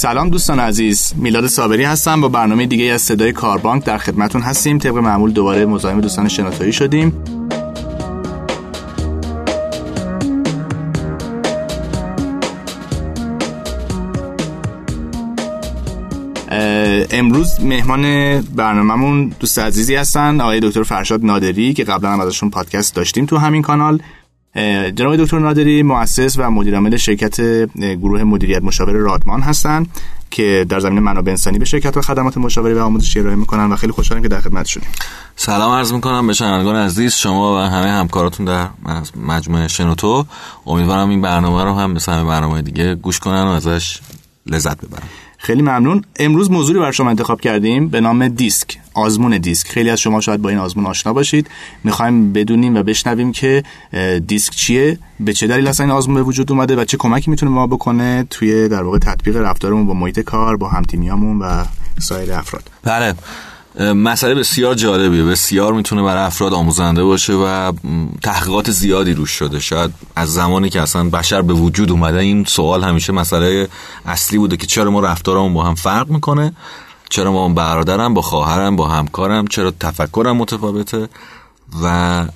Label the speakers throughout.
Speaker 1: سلام دوستان عزیز. میلاد صابری هستم. با برنامه دیگه از صدای کاربانک در خدمتون هستیم. طبق معمول دوباره مزاحم دوستان شناسایی شدیم. امروز مهمان برنامهمون دوست عزیزی هستن. آقای دکتر فرشاد نادری که قبلا هم ازشون پادکست داشتیم تو همین کانال. جناب دکتر نادری مؤسس و مدیر عامل شرکت گروه مدیریت مشاور رادمان هستند که در زمینه منابع انسانی به شرکت و خدمات مشاوره و آموزشی ارائه می‌کنن و خیلی خوشحالم که در خدمت شدیم.
Speaker 2: سلام عرض می‌کنم به شنوندگان عزیز شما و همه همکاراتون در مجموعه شنوتو. امیدوارم این برنامه رو هم مثل همه برنامه دیگه گوش کنن و ازش لذت ببرن.
Speaker 1: خیلی ممنون. امروز موضوعی برای شما انتخاب کردیم به نام دیسک آزمون دیسک. خیلی از شما شاید با این آزمون آشنا باشید. می‌خوایم بدونیم و بشنویم که دیسک چیه به چه دلیل اصلا این آزمون به وجود اومده و چه کمکی می‌تونه ما بکنه توی در واقع تطبیق رفتارمون با محیط کار با همتیمیامون و سایر افراد.
Speaker 2: بله. مسئله بسیار جالبیه. بسیار می‌تونه برای افراد آموزنده باشه و تحقیقات زیادی روش شده. شاید از زمانی که اصلا بشر به وجود اومده این سوال همیشه مسئله اصلی بوده که چرا ما رفتارمون با هم فرق می‌کنه؟ چرا ما برادرم با خواهرم با همکارم؟ چرا تفکرم متفاوته؟ و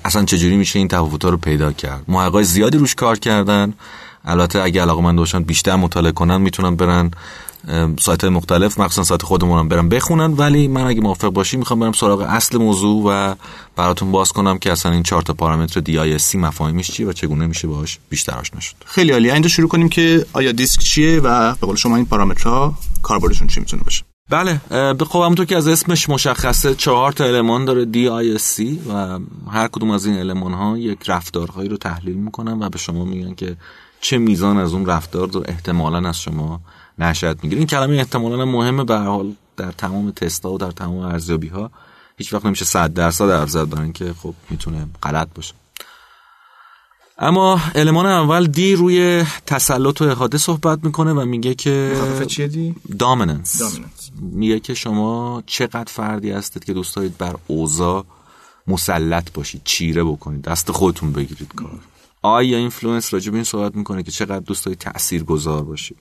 Speaker 2: اصلا چجوری میشه این تفاوت‌ها رو پیدا کرد؟ محققای زیادی روش کار کردن. البته اگه علاقه من باشن بیشتر مطالعه کنن می‌تونن برن سایت مختلف مخصوصا سایت خودمون هم برم بخونن. ولی من اگه موافق باشی می‌خوام برم سراغ اصل موضوع و براتون باز کنم که اصلا این چهار تا پارامتر دی آی سی مفاهیمش چیه و چگونه میشه باهاش بیشتر آشنا شد.
Speaker 1: خیلی عالی اینجا شروع کنیم که آیا دیسک چیه و به قول شما این پارامترها کاربردشون چی می‌تونه باشه؟
Speaker 2: بله خب همونطور که از اسمش مشخصه چهار تا المان داره دی آی سی و هر کدوم از این المان ها یک رفتارهایی رو تحلیل می‌کنن و به شما میگن که چه میزان از اون رفتار رو احتمالا از شما نشد می‌گیره. این کلمه احتمالا مهمه به حال در تمام تستا و در تمام ارزیابی ها هیچ وقت نمیشه 100 درصد ارزد دارن که خب می‌تونه غلط باشه. اما المان اول دی روی تسلط و احاده صحبت می‌کنه و میگه که
Speaker 1: چیه D؟
Speaker 2: dominance میگه که شما چقدر فردی هستید که دوست دارید بر اوضاع مسلط باشید چیره بکنید دست خودتون بگیرید کار. I یا influence راجع به این صحبت می‌کنه که چقدر دوست دارید تاثیرگذار باشید؟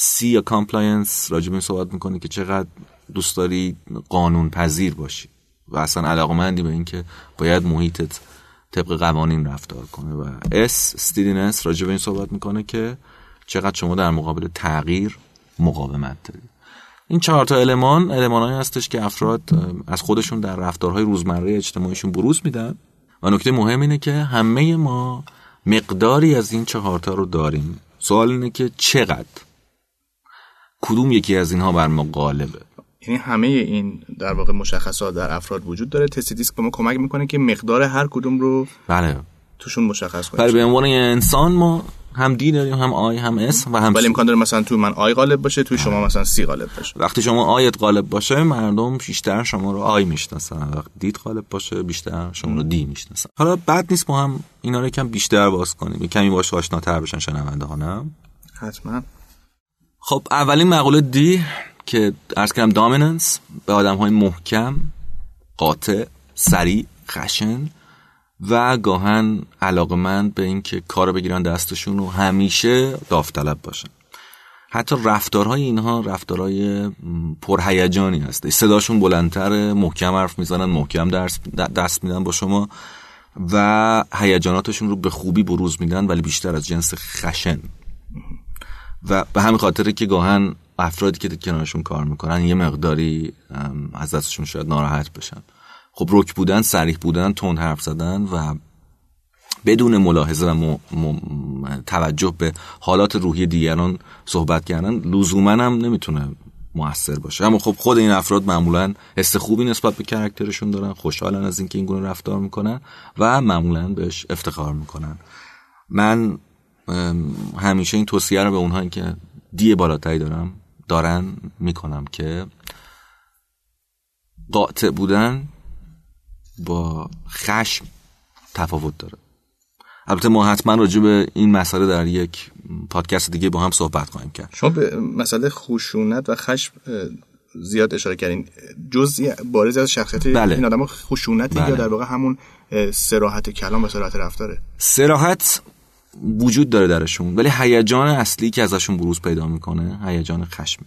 Speaker 2: C یا compliance راجع به این صحبت می‌کنه که چقدر دوست داری قانون پذیر باشی و اصلا علاقمندی به اینکه باید محیطت طبق قوانین رفتار کنه. و S steadiness راجع به این صحبت می‌کنه که چقدر شما در مقابل تغییر مقاومت دارید این چهار تا المان المانایی هستش که افراد از خودشون در رفتارهای روزمره اجتماعیشون بروز میدن. و نکته مهم اینه که همه ما مقداری از این چهار تا رو داریم. سوال اینه که چقدر کدوم یکی از اینها بر ما غالبه؟
Speaker 1: یعنی همه این در واقع مشخصات در افراد وجود داره. تست دیسک به ما کمک می‌کنه که مقدار هر کدوم رو
Speaker 2: بله.
Speaker 1: توشون مشخص کنیم.
Speaker 2: برای به عنوان انسان ما هم D داریم هم I هم S و هم
Speaker 1: ولی امکان داره مثلا تو من I غالب باشه توی شما مثلا C غالب باشه.
Speaker 2: وقتی شما I ت غالب باشه مردم بیشتر شما رو I می‌شناسن. وقتی D ت غالب باشه بیشتر شما رو D می‌شناسن. حالا بد نیست با هم اینا رو یکم بیشتر باز کنیم. کمی باش آشناتر بشن شنونده ها نه؟
Speaker 1: حتما.
Speaker 2: خب اولین مقوله D که عرض کردم dominance به آدم های محکم قاطع سریع خشن و گاهن علاقمند به اینکه کار بگیرن دستشون و همیشه داوطلب باشن. حتی رفتارهای اینها رفتارهای پرهیجانی هست. صداشون بلندتر محکم حرف می‌زنن محکم دست میدن با شما و هیجاناتشون رو به خوبی بروز میدن ولی بیشتر از جنس خشن. و به همین خاطره که گاهن افرادی که کنارشون کار می‌کنن یه مقداری از دستشون شاید ناراحت بشن. خب رک بودن سریح بودن تند حرف زدن و بدون ملاحظه و توجه به حالات روحی دیگران صحبت کردن لزوما هم نمی‌تونه موثر باشه. اما خب خود این افراد معمولا حس خوبی نسبت به کرکترشون دارن خوشحالن از اینکه این گونه رفتار می‌کنن و معمولا بهش افتخار می‌کنن. من همیشه این توصیه رو به اونهایی که دی بالاتری دارم دارن می‌کنم که قاطع بودن با خشم تفاوت داره البته ما حتما راجع به این مسئله در یک پادکست دیگه با هم صحبت خواهیم کرد
Speaker 1: شما به مسئله خشونت و خشم زیاد اشاره کردین جزئی بارز از شخصیت بله. این آدم خشونت بله. یا در واقع همون سراحت کلام و سراحت رفتاره
Speaker 2: سراحت وجود داره درشون ولی هیجان اصلی که ازشون بروز پیدا می‌کنه هیجان خشم.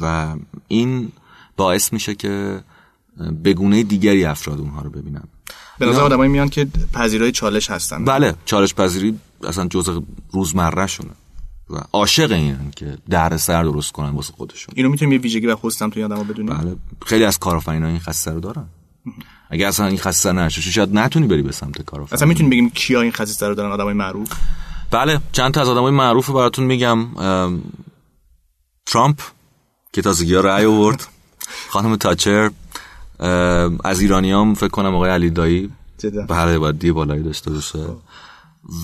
Speaker 2: و این باعث میشه که بگونه دیگری افراد اونها رو ببینن.
Speaker 1: به نظر آدمایی میان که پذیرای چالش هستن.
Speaker 2: بله چالش پذیری اصلا جزء روزمره شونه و عاشق اینن که در سر درست کنن واسه خودشون.
Speaker 1: اینو می‌تونیم یه ویژگی و خواستم توی آدمو بدونیم؟
Speaker 2: بله خیلی از کارآفرینا این خصیصه رو دارن. اگه اصلا این خصیصه نشه شاید نتونی بری به سمت کارآفرینی
Speaker 1: اصلا می‌تونیم بگیم کیا این خصیصه رو دارن آدمای معروف؟
Speaker 2: بله چند تا از آدمای معروف براتون میگم. ترامپ که تازگی ها رأی آورد. خانم تاچر. از ایرانیام فکر کنم آقای علی دایی. بله باید دی بالایی داشته باشه.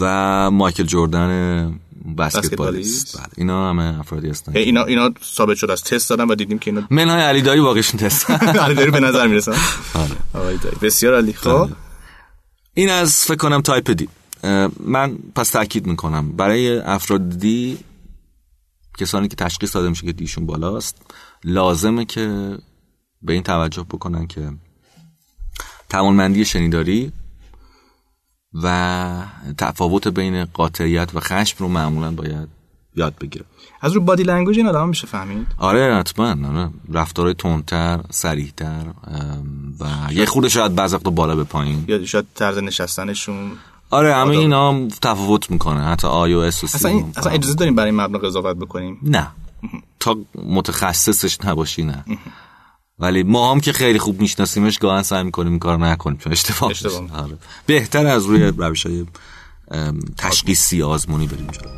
Speaker 2: و مایکل جردن بسکتبالیست. بله اینا همه افرادی هستن.
Speaker 1: اینا اینا ثابت شد از تست دادن و دیدیم که اینا
Speaker 2: منهای علی دایی واقعشون تست.
Speaker 1: علی دایی به نظر می‌رسن. آره. بسیار عالی خب؟
Speaker 2: این از فکر کنم type D. من پس تاکید می‌کنم. برای افراد D کسانی که تشخیص داده میشه که D شون بالاست لازمه که به این توجه بکنن که توانمندی شنیداری و تفاوت بین قاطعیت و خشم رو معمولا باید یاد بگیره
Speaker 1: از رو body language این آدم میشه فهمید؟
Speaker 2: آره حتما آره. رفتارهای تندتر سریحتر و یه خورده شاید بعضی وقتا بالا به پایین.
Speaker 1: یا شاید طرز نشستنشون.
Speaker 2: آره همه اینا تفاوت می‌کنه. حتی آی و اس و
Speaker 1: اصلا, این... اصلا اجازه داریم برای این قضاوت بکنیم؟
Speaker 2: نه. تا متخصصش نباشی نه. ولی ما هم که خیلی خوب میشناسیمش گاهن سعی می‌کنیم این کار نکنیم چون اشتباه, آره. بهتر از روی روش های تشخیصی آزمونی بریم جلو.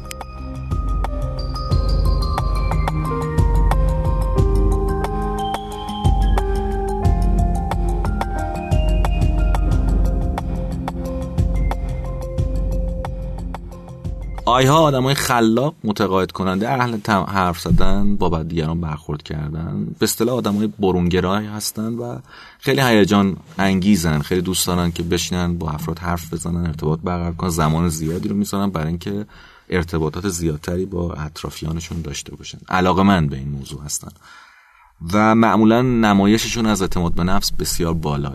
Speaker 2: آیها آدم های خلاق متقاعد کننده اهل حرف زدن با دیگران برخورد کردن. به اصطلاح آدم های برونگرای هستن و خیلی هیجان انگیزن. خیلی دوست دارن که بشینن با افراد حرف بزنن ارتباط برقرار کنن زمان زیادی رو می‌ذارن برای اینکه ارتباطات زیادتری با اطرافیانشون داشته باشن. علاقه من به این موضوع هستن. و معمولا نمایششون از اعتماد به نفس بسیار بالاه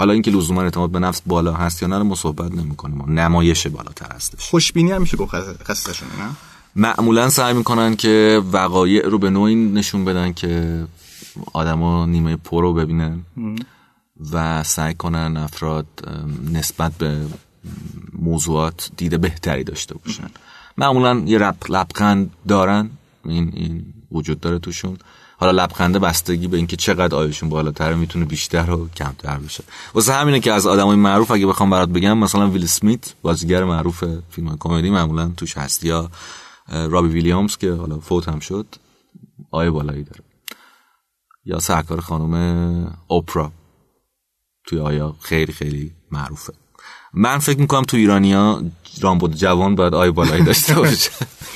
Speaker 2: حالا اینکه لزوما اعتماد به نفس بالا هست یا نه ما صحبت نمی‌کنیم. نمایش بالاتر هستش.
Speaker 1: خوشبینی هم میشه گفت خصیصشون نه؟
Speaker 2: معمولا سعی می‌کنن که وقایع رو به نوعی نشون بدن که آدما نیمه پر رو ببینن و سعی کنن افراد نسبت به موضوعات دیده بهتری داشته باشن. معمولا یه لبخند دارن. این این وجود داره توشون. حالا لبخنده بستگی به اینکه چقدر آیشون بالاتر می‌تونه بیشتر و کمتر بشه. واسه همینه که از آدمای معروف اگه بخوام برات بگم مثلا ویل اسمیت بازیگر معروف فیلم کمدی معمولا توش هست. یا رابی ویلیامز که حالا فوت هم شد آی بالایی داره. یا سرکار خانم اوپرا توی آیا خیلی خیلی معروفه. من فکر می‌کنم تو ایرانیا رامبد جوان باید آی بالایی داشته باشه.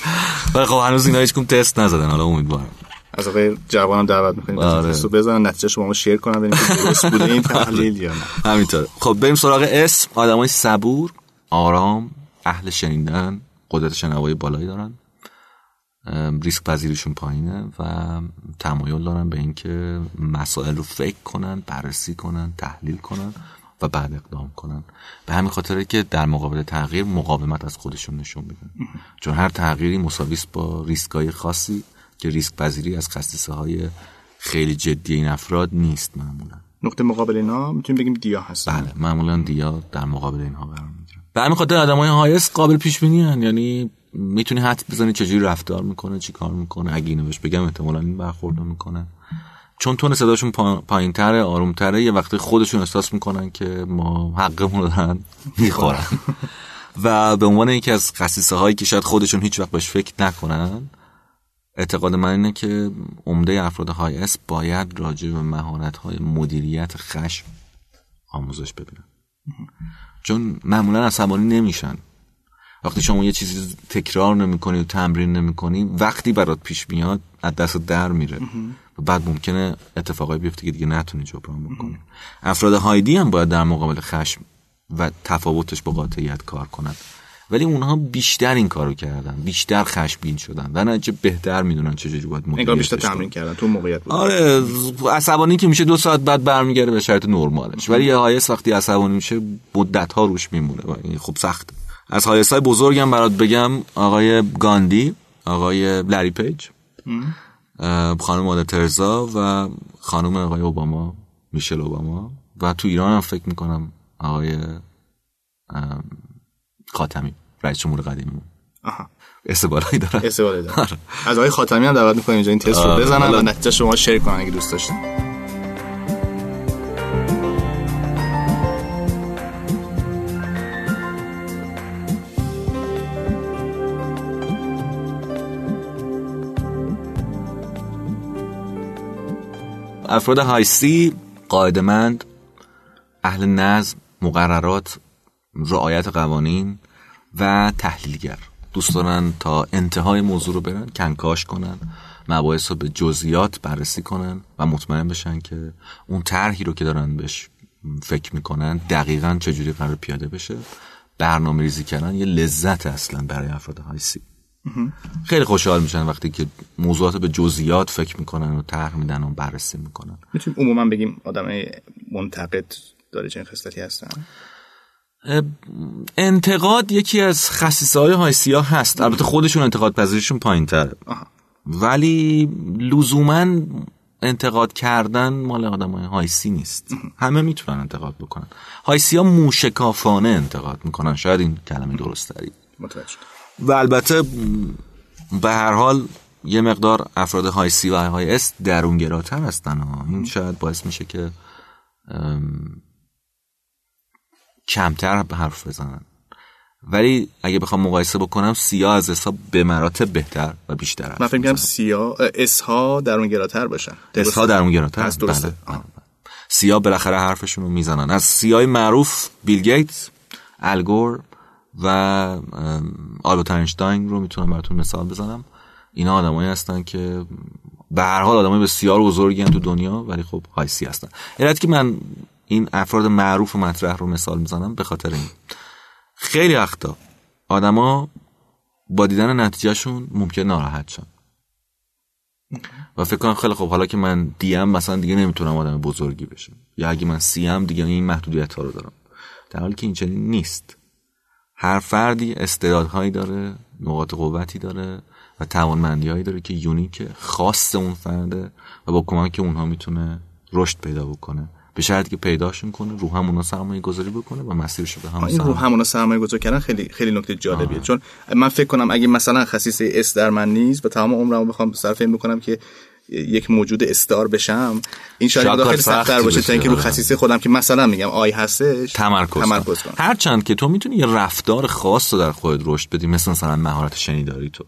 Speaker 2: ولی خب هنوز اینا هیچ تست نزدن حالا امیدوارم.
Speaker 1: از آقای جوانم دعوت می‌کنیم آره. تستو بزنن نتیجه شما شیر کنن ببینیم درست بوده این تحلیل یا نه.
Speaker 2: همینطوره. خب بریم سراغ اسم. آدمای صبور آرام اهل شنیدن قدرت شنوایی بالایی دارن. ریسک پذیریشون پایینه و تمایل دارن به اینکه مسائل رو فکر کنن بررسی کنن تحلیل کنن و بعد اقدام کنن. به همین خاطره که در مقابل تغییر مقاومت از خودشون نشون میدن. چون هر تغییری مساویس با ریسکای خاصی. که ریسک پذیری از خصیصه های خیلی جدی این افراد نیست معمولا.
Speaker 1: نقطه مقابل اینا می‌تونیم بگیم دیا هست
Speaker 2: بله معمولا دیا در مقابل اینها قرار می‌گیره به همین خاطر آدمای هایست قابل پیش بینی یعنی می‌تونی حد بزنی چجوری رفتار می‌کنه چی کار می‌کنه. اگه اینو بهش بگم احتمالا این برخورد می‌کنه. چون تون صداشون پایین تره آروم تره یه وقتی خودشون احساس می‌کنن که ما حقمون رو دارن می‌خورن. و به عنوان یکی از خصیصه هایی که شاید خودشون هیچ وقت بهش فکر نکنن اعتقاد من اینه که عمده افراد های اس باید راجع به مهارت های مدیریت خشم آموزش ببینن. چون معمولا عصبانی نمیشن. وقتی شما یه چیزی تکرار نمی‌کنی و تمرین نمی‌کنی وقتی برات پیش میاد از دست در میره. و بعد ممکنه اتفاقای بیفته که دیگه نتونی جبران بکنی. افراد هایدی هم باید در مقابل خشم و تفاوتش با قاطعیت کار کنند ولی اونها بیشتر این کارو کردن بیشتر خشمگین شدن. در نتیجه بهتر می‌دونن چجوری باید
Speaker 1: مدیریت بیشتر تمرین کردن تو موقعیت بود.
Speaker 2: آره عصبانی که میشه دو ساعت بعد برمیگرده به شرط نرمالش. ولی یه high S وقتی عصبانی میشه مدت ها روش میمونه. و خب سخت. از high S های بزرگم برات بگم آقای گاندی آقای لری پیج خانم مادر ترزا و خانم آقای اوباما میشل اوباما. و تو ایران هم فکر می‌کنم آقای خاتمی رئیس جمهور قدیمی.
Speaker 1: آها.
Speaker 2: استبالایی دارن
Speaker 1: استفاده دارم. از آقای خاتمی هم دعوت می‌کنیم اینجا این تست رو
Speaker 2: آره.
Speaker 1: بزنن و نتیجه شما شیر کنن اگه دوست داشتین.
Speaker 2: افراد هایسی قاعدمند اهل نظم مقررات رعایت قوانین و تحلیلگر. دوست دارن تا انتهای موضوع رو برن کنکاش کنن مباحث رو به جزئیات بررسی کنن و مطمئن بشن که اون طرحی رو که دارن بهش فکر می‌کنن دقیقا چجوری قرار پیاده بشه. برنامه ریزی کردن یه لذت اصلا برای افراد هایسی خیلی خوشحال میشن وقتی که موضوعات به جزئیات فکر می‌کنن و طرح میدن و بررسی می‌کنن.
Speaker 1: می‌تونیم عموما بگیم آدم منتقد داره چنین خصلتی هستن؟
Speaker 2: انتقاد یکی از خصیصه های هایسیا هست. البته خودشون انتقاد پذیریشون پایین تره. ولی لزوما انتقاد کردن مال آدم های هایسی نیست. همه می‌تونن انتقاد بکنن. هایسی ها موشکافانه انتقاد می‌کنن. شاید این کلمه درست
Speaker 1: متوجه.
Speaker 2: و البته به هر حال یه مقدار افراد های سی و های اس درونگراتر هستن. ها. این شاید باعث میشه که کمتر حرف بزنن ولی اگه بخوام مقایسه بکنم سیا از حساب به مراتب بهتر و بیشتر
Speaker 1: من فکر کنم
Speaker 2: می‌زنن.
Speaker 1: سیا اس ها درونگراتر باشن
Speaker 2: اس ها درونگراتر
Speaker 1: پس درسته.
Speaker 2: بله. آه. سیا بالاخره حرفشون رو می‌زنن از سیای معروف بیل گیتس الگور و آلبرت اینشتاین رو می‌تونم براتون مثال بزنم اینا آدمایی هستن که به هر حال آدمای بسیار بزرگی هستن تو دنیا ولی خب هایسی هستن علت که من این افراد معروف و مطرح رو مثال می‌زنم به خاطر این. خیلی وقتا آدما با دیدن نتیجهشون ممکن ناراحت شن. و فکر کنم خیلی خب حالا که من دیم مثلا دیگه نمی‌تونم آدم بزرگی بشم. یا اگه من سیم دیگه این محدودیت ها رو دارم. در حالی که این چنین نیست. هر فردی استعدادهایی داره نقاط قوتی داره و توانمندی هایی داره که یونیک خاص اون فرده و با کمک اونها می‌تونه رشد پیدا بکنه. به شرطی که پیداشون کنه رو هم اونا سرمایه گذاری بکنه و مسیرش به هم
Speaker 1: این رو
Speaker 2: سمت
Speaker 1: همونا سرمایه گذار کردن خیلی خیلی نکته جالبیه. چون من فکر کنم اگه مثلا خصیصه اس در من نیست و تمام عمرمو بخوام صرف این بکنم که یک موجود استار بشم این شاید خیلی سخت‌تر باشه تا اینکه رو. خصیصه خودم که مثلا میگم I هستش
Speaker 2: تمرکز,
Speaker 1: تمرکز
Speaker 2: کن.
Speaker 1: کنم
Speaker 2: هرچند که تو می‌تونی یه رفتار خاص رو در خودت رشد بدی مثل مثلا مهارت شنیداری تو.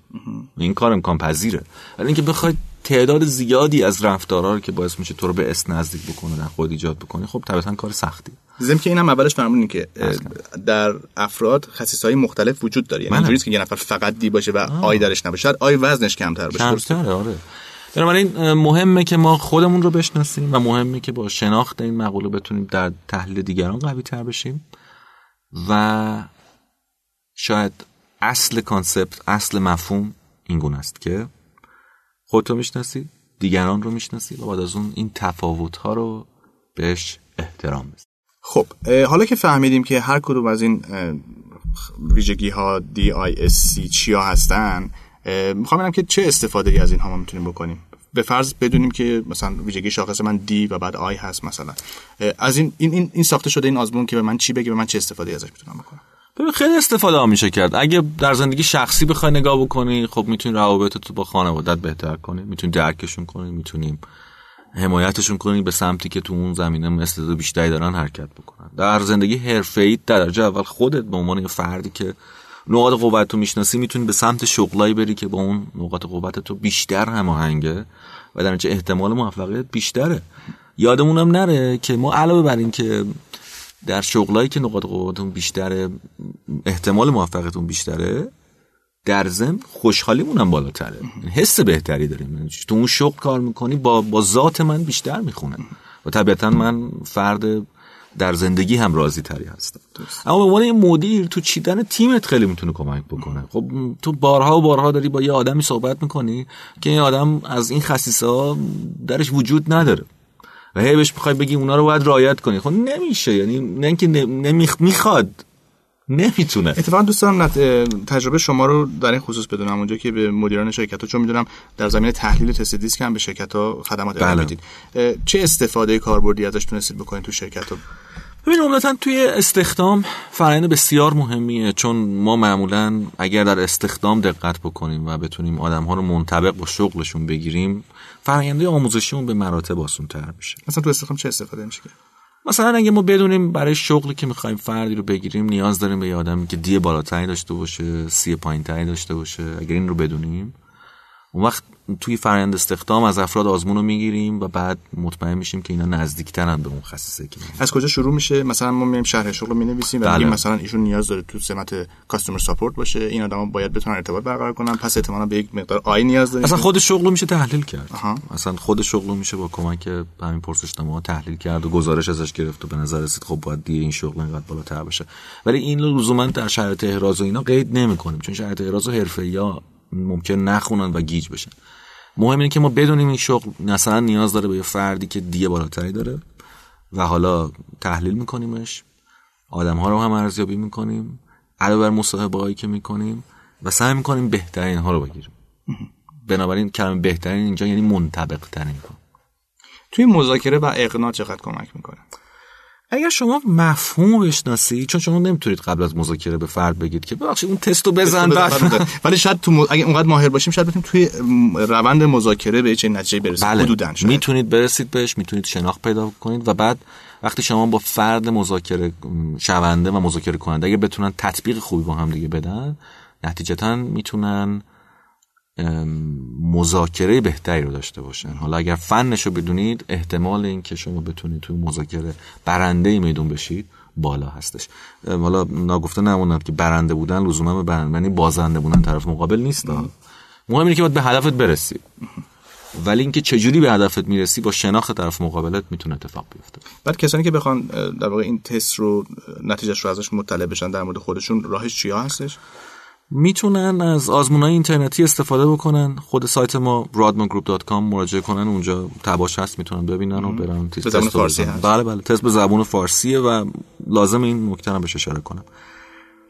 Speaker 2: این کار امکان پذیره. ولی اینکه بخوای تعداد زیادی از رفتارها رو که باعث میشه تو رو به S نزدیک بکنه در خود ایجاد بکنی خب طبعا کار سختی.
Speaker 1: ضمن که اینم اولش فرمودین که در افراد خصیصه های مختلف وجود داره. یعنی. اینجوری نیست که یه نفر فقط D باشه و I درش نباشه. شاید I وزنش کمتر باشه؟
Speaker 2: کمتره آره. بنابراین مهمه که ما خودمون رو بشناسیم و مهمه که با شناخت این مقوله بتونیم در تحلیل دیگران قوی تر بشیم و شاید اصل کانسپت اصل مفهوم این گونه است که خودتو می‌شناسی؟ دیگران رو می‌شناسی؟ و بعد از اون این تفاوت ها رو بهش احترام بذاری
Speaker 1: خب حالا که فهمیدیم که هر کدوم از این ویژگی ها سی چیا هستن می‌خوام ببینم که چه استفاده ای از اینها ما می‌تونیم بکنیم. به فرض بدونیم که مثلا ویژگی شاخص من دی و بعد آی هست مثلا. از این این این, ساخته شده این آزمون که به من چی بگه به من چه استفاده ازش می‌تونم بکنم؟
Speaker 2: ببین خیلی استفاده ها میشه کرد. اگه در زندگی شخصی بخوای نگاه بکنی خب می‌تونی روابط تو با خانوادت بهتر کنی. می‌تونی درکشون کنی می‌تونیم حمایتشون کنی به سمتی که تو اون زمینه استعداد بیشتری دارن حرکت بکنن. در زندگی حرفه‌ای در درجه اول خودت به عنوان یه فردی که نقاط قوت تو می‌شناسی می‌تونی به سمت شغلایی بری که با اون نقاط قوت تو بیشتر هماهنگه و در نتیجه احتمال موفقیت بیشتره. یادمونم نره که ما علاوه بر این که در شغلایی که نقاط قوتتون بیشتره احتمال موفقیتون بیشتره در ضمن خوشحالیمون هم بالاتره. یعنی حس بهتری داریم. تو اون شغل کار می‌کنی با با ذات من بیشتر می‌خونه. و طبیعتا من فرد در زندگی هم راضی تری هستم اما به عنوان یه مدیر تو چیدن تیمت خیلی می‌تونه کمک بکنه. خب تو بارها و بارها داری با یه آدمی صحبت می‌کنی که این آدم از این خصیصه ها درش وجود نداره. و هی بهش می‌خوای بگی اونا رو باید رعایت کنی. خب نمیشه یعنی نه اینکه نمیخ... می‌خواد. نمی‌تونه.
Speaker 1: اتفاقا دوست دارم تجربه شما رو در این خصوص بدونم. اونجا که به مدیران شرکت ها چون می‌دونم در زمینه تحلیل تست دیسک هم به شرکت ها خدمات ارائه
Speaker 2: بله.
Speaker 1: می‌دید. چه استفاده کاربردی ازش تونستید بکنید تو شرکت ها؟
Speaker 2: ببین عمدتا توی استخدام فرآیند بسیار مهمیه. چون ما معمولا اگر در استخدام دقت بکنیم و بتونیم آدم ها رو منطبق با شغلشون بگیریم فرآینده آموزشیمون به مراتب آسان‌تر میشه.
Speaker 1: مثلا تو استخدام چه استفاده میشه
Speaker 2: مثلا اگه ما بدونیم برای شغلی که می‌خوایم فردی رو بگیریم نیاز داریم به یه آدمی که دی بالاتری داشته باشه سی پایینتری داشته باشه اگر این رو بدونیم اون وقت توی فرآیند استخدام از افراد آزمون رو می‌گیریم و بعد مطمئن میشیم که اینا نزدیکترن به اون خصیصه که
Speaker 1: از کجا شروع میشه؟ مثلا ما میایم شرح شغل رو می‌نویسیم و
Speaker 2: بله.
Speaker 1: میگیم مثلا ایشون نیاز داره تو سمت کاستومر ساپورت باشه. این آدما باید بتونن ارتباط برقرار کنن. پس احتمالاً به یک مقدار آی نیاز داریم.
Speaker 2: اصلا خود شغل رو میشه تحلیل کرد.
Speaker 1: آها.
Speaker 2: اصلا خود شغل رو میشه با کمک همین پرسشنامه ها تحلیل کرد و گزارش ازش گرفت و به نظر رسید خب باید دیگه این شغل اینقدر بالاتر بشه. ولی این لزوما در شرایط احراز و اینا قید نمی‌کنیم. چون شرایط احراز و ممکن نخونن و گیج بشن. مهم اینه که ما بدونیم این شغل مثلا نیاز داره به یه فردی که دیه بالاتری داره و حالا تحلیل میکنیمش. آدم ها رو هم ارزیابی می‌کنیم. علاوه بر مصاحبه هایی که می‌کنیم و سعی می‌کنیم بهترین ها رو بگیریم. بنابراین کلمه بهترین اینجا یعنی منطبق ترین
Speaker 1: توی مذاکره و اقناع چقدر کمک می‌کنه؟
Speaker 2: اگر شما مفهوم رو بشناسی چون شما نمی‌تونید قبل از مذاکره به فرد بگید که ببخشید اون تستو بزن بعد
Speaker 1: ولی شاید تو م... اگه اونقدر ماهر باشیم شاید بتونیم توی روند مذاکره به چه نتیجه برسیم
Speaker 2: بله.
Speaker 1: حدوداً شاید.
Speaker 2: می‌تونید برسید بهش می‌تونید شناخت پیدا کنید و بعد وقتی شما با فرد مذاکره شونده و مذاکره کننده اگه بتونن تطبیق خوبی با هم دیگه بدن نتیجتا می‌تونن مذاکره بهتری رو داشته باشن. حالا اگر فنش رو بدونید احتمال این که شما بتونید توی مذاکره برنده میدون بشید بالا هستش. حالا ناگفته نموند که برنده بودن لزوما به برنده یعنی بازنده بودن طرف مقابل نیست. مهم اینه که باید به هدفت برسی. ولی اینکه چجوری به هدفت می‌رسی با شناخت طرف مقابلت می‌تونه اتفاق بیفته.
Speaker 1: بعد کسانی که بخوان در واقع این تست رو نتیجهش رو ازش مطلع بشن در مورد خودشون راهش چیا هستش؟
Speaker 2: می‌تونن از آزمون های اینترنتی استفاده بکنن. خود سایت ما radmangroup.com مراجعه کنن. اونجا تباش هست می‌تونن ببینن و برن
Speaker 1: تست زبان فارسی هست.
Speaker 2: بله بله. تست به زبان فارسیه و لازم این نکته رو بهش اشاره کنم.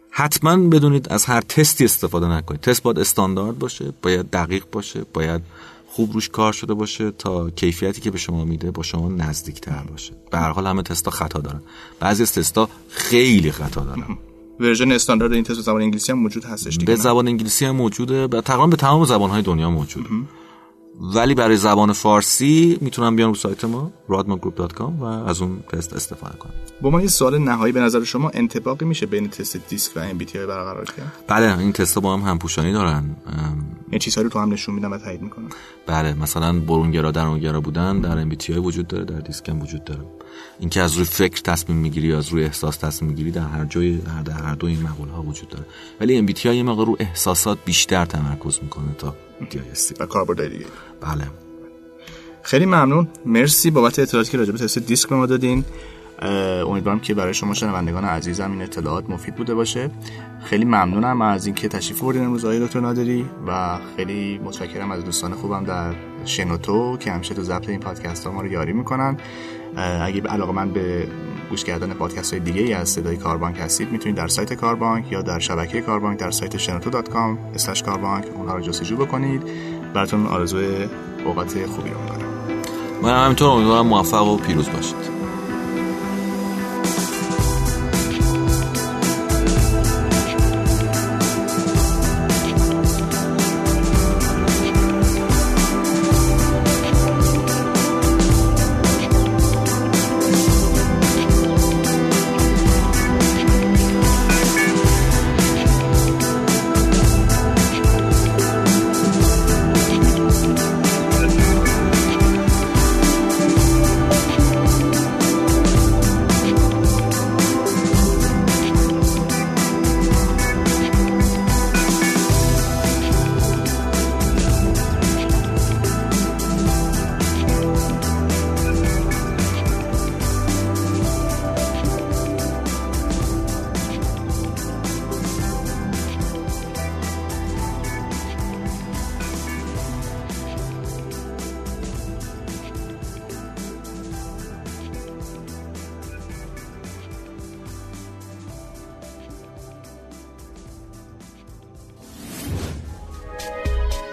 Speaker 2: حتما بدونید از هر تستی استفاده نکنید. تست باید استاندارد باشه باید دقیق باشه باید خوب روش کار شده باشه تا کیفیتی که به شما میده با شما نزدیک تر باشه. به هر حال همه تستا خطا دارن. بعضی از تستا خیلی خطا دارن.
Speaker 1: ورژن استاندارد این تست به زبان انگلیسی هم موجود هستش
Speaker 2: به زبان انگلیسی هم موجوده و تقریبا به تمام زبانهای دنیا موجوده. ولی برای زبان فارسی می‌تونم بیان رو سایت ما radmagroup.com و از اون تست استفاده کنم.
Speaker 1: با ما یه سوال نهایی به نظر شما انطباقی میشه بین تست دیسک و ام برقرار کرد؟
Speaker 2: بله این تست با هم همپوشانی دارن.
Speaker 1: این چیزهایی رو تو هم نشون میدن و تایید می‌کنن
Speaker 2: بله مثلا برونگرا درونگرا بودن در ام وجود داره در دیسک هم وجود داره. اینکه از روی فکر تصمیم می‌گیری یا از روی احساس تصمیم می‌گیری در هر جای در هر دو این مقوله ها وجود داره. ولی ام بی یه مقدار رو احساسات بیشتر تمرکز می‌کنه تا دی
Speaker 1: و کاربرد دیگه.
Speaker 2: بله.
Speaker 1: خیلی ممنون. مرسی بابت اطلاعاتی که راجع به تست دیسک به ما دادین. امیدوارم که برای شما شنوندگان عزیزم این اطلاعات مفید بوده باشه. خیلی ممنونم از اینکه تشریف بردین امروز آقای دکتر نادری و خیلی متشکرم از دوستان خوبم در شنوتو که همیشه تو ضبط این پادکست ها ما رو یاری می‌کنن. اگه علاقه من به گوش کردن پادکست های دیگه ای از صدای کاربانک هستید می‌تونید در سایت کاربانک یا در شبکه کاربانک در سایت شنوتو.com کاربانک اونها رو جستجو بکنید. براتون آرزوی اوقات خوبی رو می‌کنم.
Speaker 2: من همینطور امیدوارم موفق و پیروز باشید.